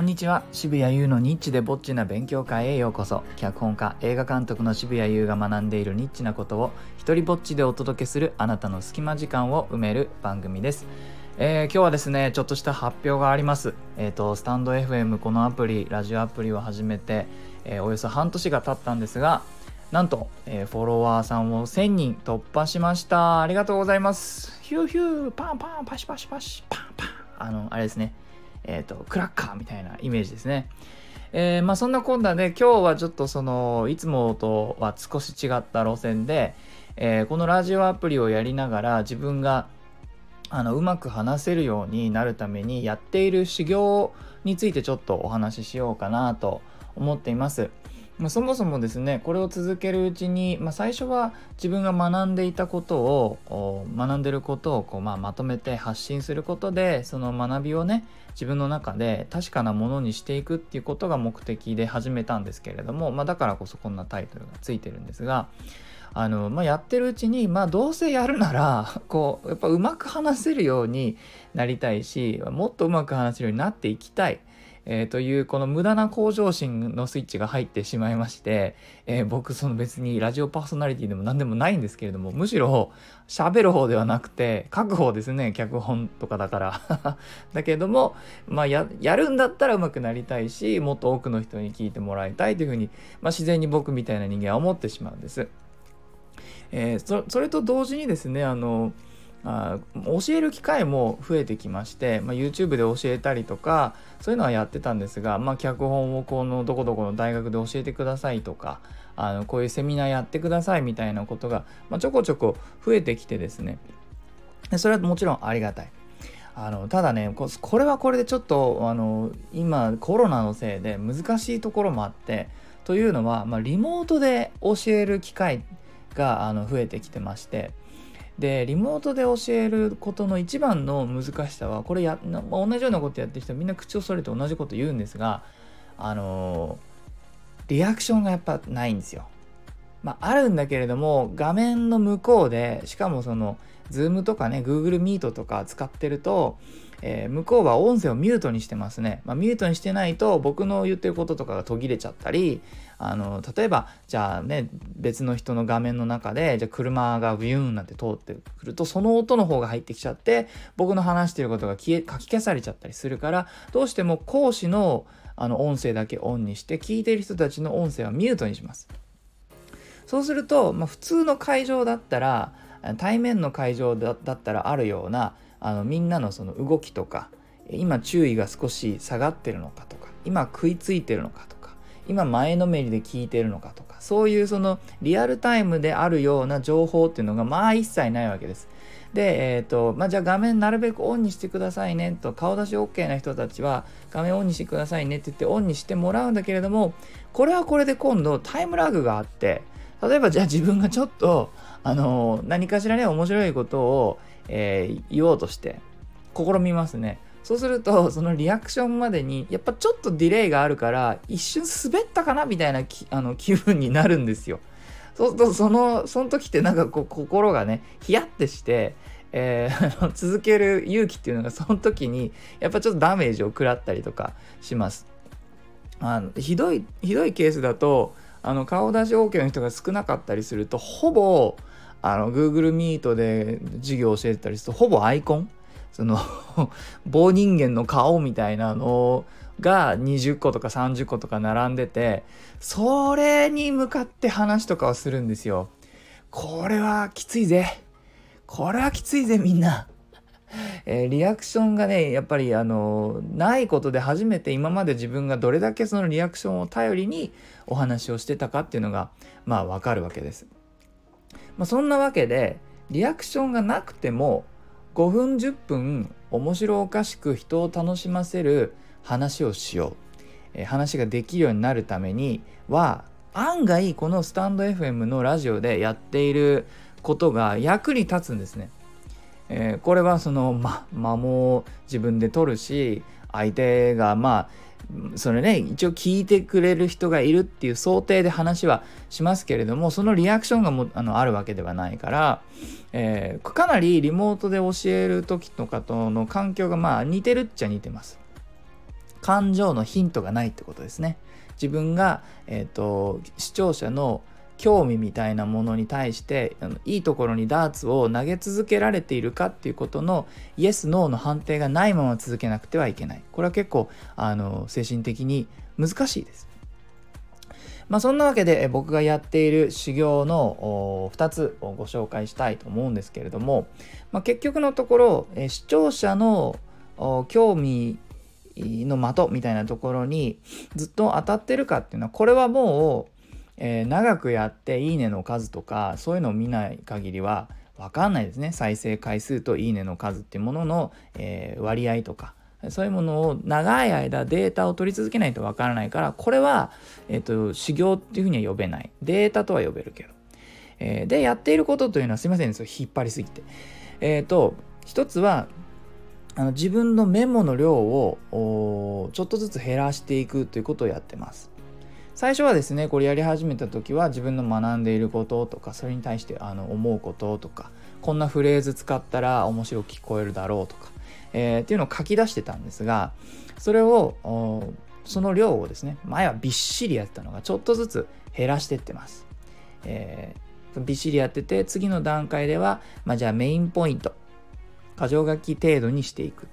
こんにちは。渋谷優のニッチでぼっちな勉強会へようこそ。脚本家映画監督の渋谷優が学んでいるニッチなことを一人ぼっちでお届けするあなたの隙間時間を埋める番組です。えー、今日はですねちょっとした発表があります。えっ、ー、とスタンド FM このアプリラジオアプリを始めて、えー、およそ半年が経ったんですがなんと、えフォロワーさんを1000人突破しました。ありがとうございます。ヒューヒューパンパンパシパシパシパンパン。あのあれですね。えっ、ー、と、クラッカーみたいなイメージですね。えー、まあそんなこんなで今日はちょっとそのいつもとは少し違った路線で、えー、このラジオアプリをやりながら自分があのうまく話せるようになるためにやっている修行についてちょっとお話ししようかなと思っています。まあ、そもそもですねこれを続けるうちに、まあ、最初は自分が学んでいたことを学んでることをこう、まあ、まとめて発信することでその学びをね自分の中で確かなものにしていくっていうことが目的で始めたんですけれども、まあ、だからこそこんなタイトルがついてるんですがあの、まあ、やってるうちに、まあ、どうせやるなら こうやっぱうまく話せるようになりたいしもっとうまく話せるようになっていきたい。えー、というこの無駄な向上心のスイッチが入ってしまいまして、えー、僕その別にラジオパーソナリティでも何でもないんですけれどもむしろ喋る方ではなくて書く方ですね脚本とかだから だけどもまあやるんだったら上手くなりたいしもっと多くの人に聞いてもらいたいというふうに、まあ、自然に僕みたいな人間は思ってしまうんです。えー、それと同時にですねあのあ教える機会も増えてきまして、まあ、YouTube で教えたりとかそういうのはやってたんですが、まあ、脚本をこのどこどこの大学で教えてくださいとかあのこういうセミナーやってくださいみたいなことが、まあ、ちょこちょこ増えてきてですねでそれはもちろんありがたい。あのただねこれはこれでちょっとあの今コロナのせいで難しいところもあってというのは、まあ、リモートで教える機会があの増えてきてましてでリモートで教えることの一番の難しさはこれや同じようなことやってる人みんな口をそれて同じこと言うんですがあのリアクションがやっぱないんですよ。まあ、あるんだけれども画面の向こうでしかもその Zoom とかね Google Meet とか使ってるとえー、向こうは音声をミュートにしてますね。まあ、ミュートにしてないと僕の言ってることとかが途切れちゃったりあの例えばじゃあね別の人の画面の中でじゃあ車がビューンなんて通ってくるとその音の方が入ってきちゃって僕の話してることが消え書き消されちゃったりするからどうしても講師のあの音声だけオンにして聞いてる人たちの音声はミュートにします。そうすると、まあ、普通の会場だったら対面の会場だったらあるようなあのみんなのその動きとか今注意が少し下がってるのかとか今食いついてるのかとか今前のめりで聞いてるのかとかそういうそのリアルタイムであるような情報っていうのがまあ一切ないわけです。で、えっ、ー、と、まあ、じゃあ画面なるべくオンにしてくださいねと、顔出し OK な人たちは画面オンにしてくださいねって言ってオンにしてもらうんだけれども、これはこれで今度タイムラグがあって、例えばじゃあ自分がちょっと、あの何かしらね、面白いことを、えー、言おうとして試みますね。そうするとそのリアクションまでにやっぱちょっとディレイがあるから一瞬滑ったかなみたいなあの気分になるんですよ。そうするとそのその時ってなんかこう心がねヒヤッてして、えー、続ける勇気っていうのがその時にやっぱちょっとダメージを食らったりとかします。あのひどいひどいケースだとあの顔出し OK の人が少なかったりするとほぼあの Google Meet で授業を教えてたりするとほぼアイコンその 棒人間の顔みたいなのが20個とか30個とか並んでてそれに向かって話とかをするんですよ。これはきついぜ。これはきついぜみんな。えー、リアクションがねやっぱりあのないことで初めて今まで自分がどれだけそのリアクションを頼りにお話をしてたかっていうのがまあわかるわけです。まあ、そんなわけでリアクションがなくても5分10分面白おかしく人を楽しませる話をしよう、えー、話ができるようになるためには案外このスタンド FM のラジオでやっていることが役に立つんですね。えー、これはそのま間も自分で取るし相手がまあそれね一応聞いてくれる人がいるっていう想定で話はしますけれどもそのリアクションがもあのあるわけではないから、えー、かなりリモートで教える時とかとの環境がまあ似てるっちゃ似てます。感情のヒントがないってことですね自分が、えーと、視聴者の興味みたいなものに対してあのいいところにダーツを投げ続けられているかっていうことのイエス・ノーの判定がないまま続けなくてはいけない。これは結構あの精神的に難しいです。まあ、そんなわけで僕がやっている修行の2つをご紹介したいと思うんですけれども、まあ、結局のところ視聴者の興味の的みたいなところにずっと当たってるかっていうのはこれはもう、えー、長くやっていいねの数とかそういうのを見ない限りは分かんないですね。再生回数といいねの数っていうものの、えー、割合とかそういうものを長い間データを取り続けないとわからないからこれは、えーと、修行っていうふうには呼べない。データとは呼べるけど、えー、でやっていることというのはすいませんそ引っ張りすぎて。えっ、と一つはあの自分のメモの量をちょっとずつ減らしていくということをやってます。最初はですねこれやり始めた時は自分の学んでいることとかそれに対してあの思うこととかこんなフレーズ使ったら面白く聞こえるだろうとかえー、っていうのを書き出してたんですがそれをその量をですね前はびっしりやったのがちょっとずつ減らしてってます、えー、びっしりやってて次の段階では、まあ、じゃあメインポイント箇条書き程度にしていく、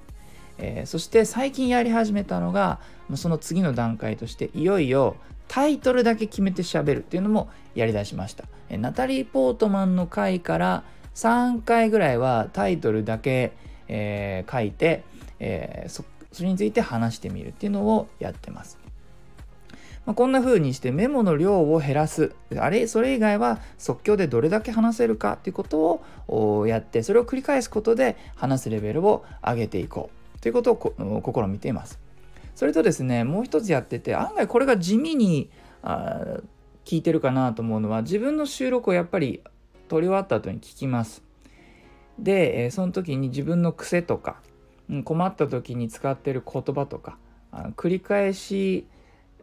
えー、そして最近やり始めたのがその次の段階としていよいよタイトルだけ決めて喋るっていうのもやりだしました、え、ナタリー・ポートマンの回から3回ぐらいはタイトルだけえー、書いて、えー、そそれについて話してみるっていうのをやってます。まあ、こんな風にしてメモの量を減らすあれそれ以外は即興でどれだけ話せるかっていうことをやってそれを繰り返すことで話すレベルを上げていこうということを試みています。それとですねもう一つやってて案外これが地味にあ聞いてるかなと思うのは自分の収録をやっぱり撮り終わった後に聞きます。で、えその時に自分の癖とか、うん、困った時に使ってる言葉とかあ繰り返し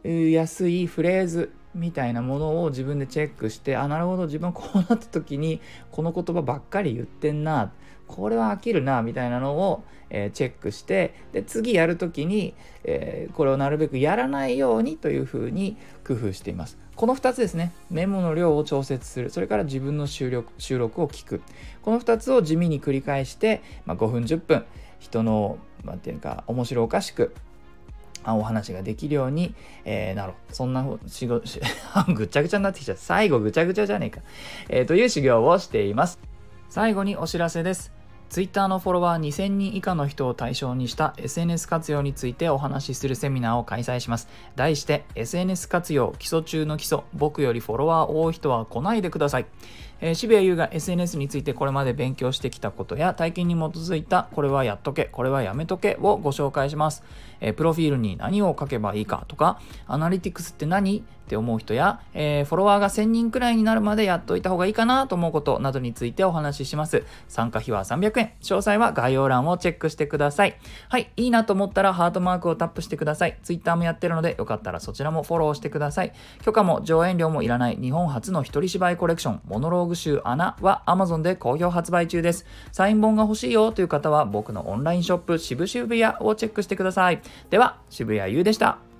やすいフレーズみたいなものを自分でチェックしてあなるほど自分こうなった時にこの言葉ばっかり言ってんなこれは飽きるなみたいなのを、えー、チェックしてで次やる時に、えー、これをなるべくやらないようにというふうに工夫しています。この2つですねメモの量を調節するそれから自分の収録収録を聞くこの2つを地味に繰り返して、まあ、5分10分人の何て言うか面白おかしくお話ができるように、えー、なろう。そんな仕事、ぐちゃぐちゃになってきちゃった。最後ぐちゃぐちゃじゃねえか。えー、という修行をしています。最後にお知らせです。Twitter のフォロワー2000人以下の人を対象にした SNS 活用についてお話しするセミナーを開催します。題して SNS 活用基礎中の基礎僕よりフォロワー多い人は来ないでください。えー、渋谷優が SNS についてこれまで勉強してきたことや体験に基づいたこれはやっとけ、これはやめとけをご紹介します。えー、プロフィールに何を書けばいいかとか、アナリティクスって何？って思う人や、えー、フォロワーが1000人くらいになるまでやっといた方がいいかなと思うことなどについてお話しします。参加費は300円。詳細は概要欄をチェックしてください。はい、いいなと思ったらハートマークをタップしてください。Twitter もやってるのでよかったらそちらもフォローしてください。許可も上演料もいらない日本初の一人芝居コレクション、モノローグ集穴は Amazon で好評発売中です。サイン本が欲しいよという方は僕のオンラインショップ渋々屋をチェックしてください。では、渋谷優でした。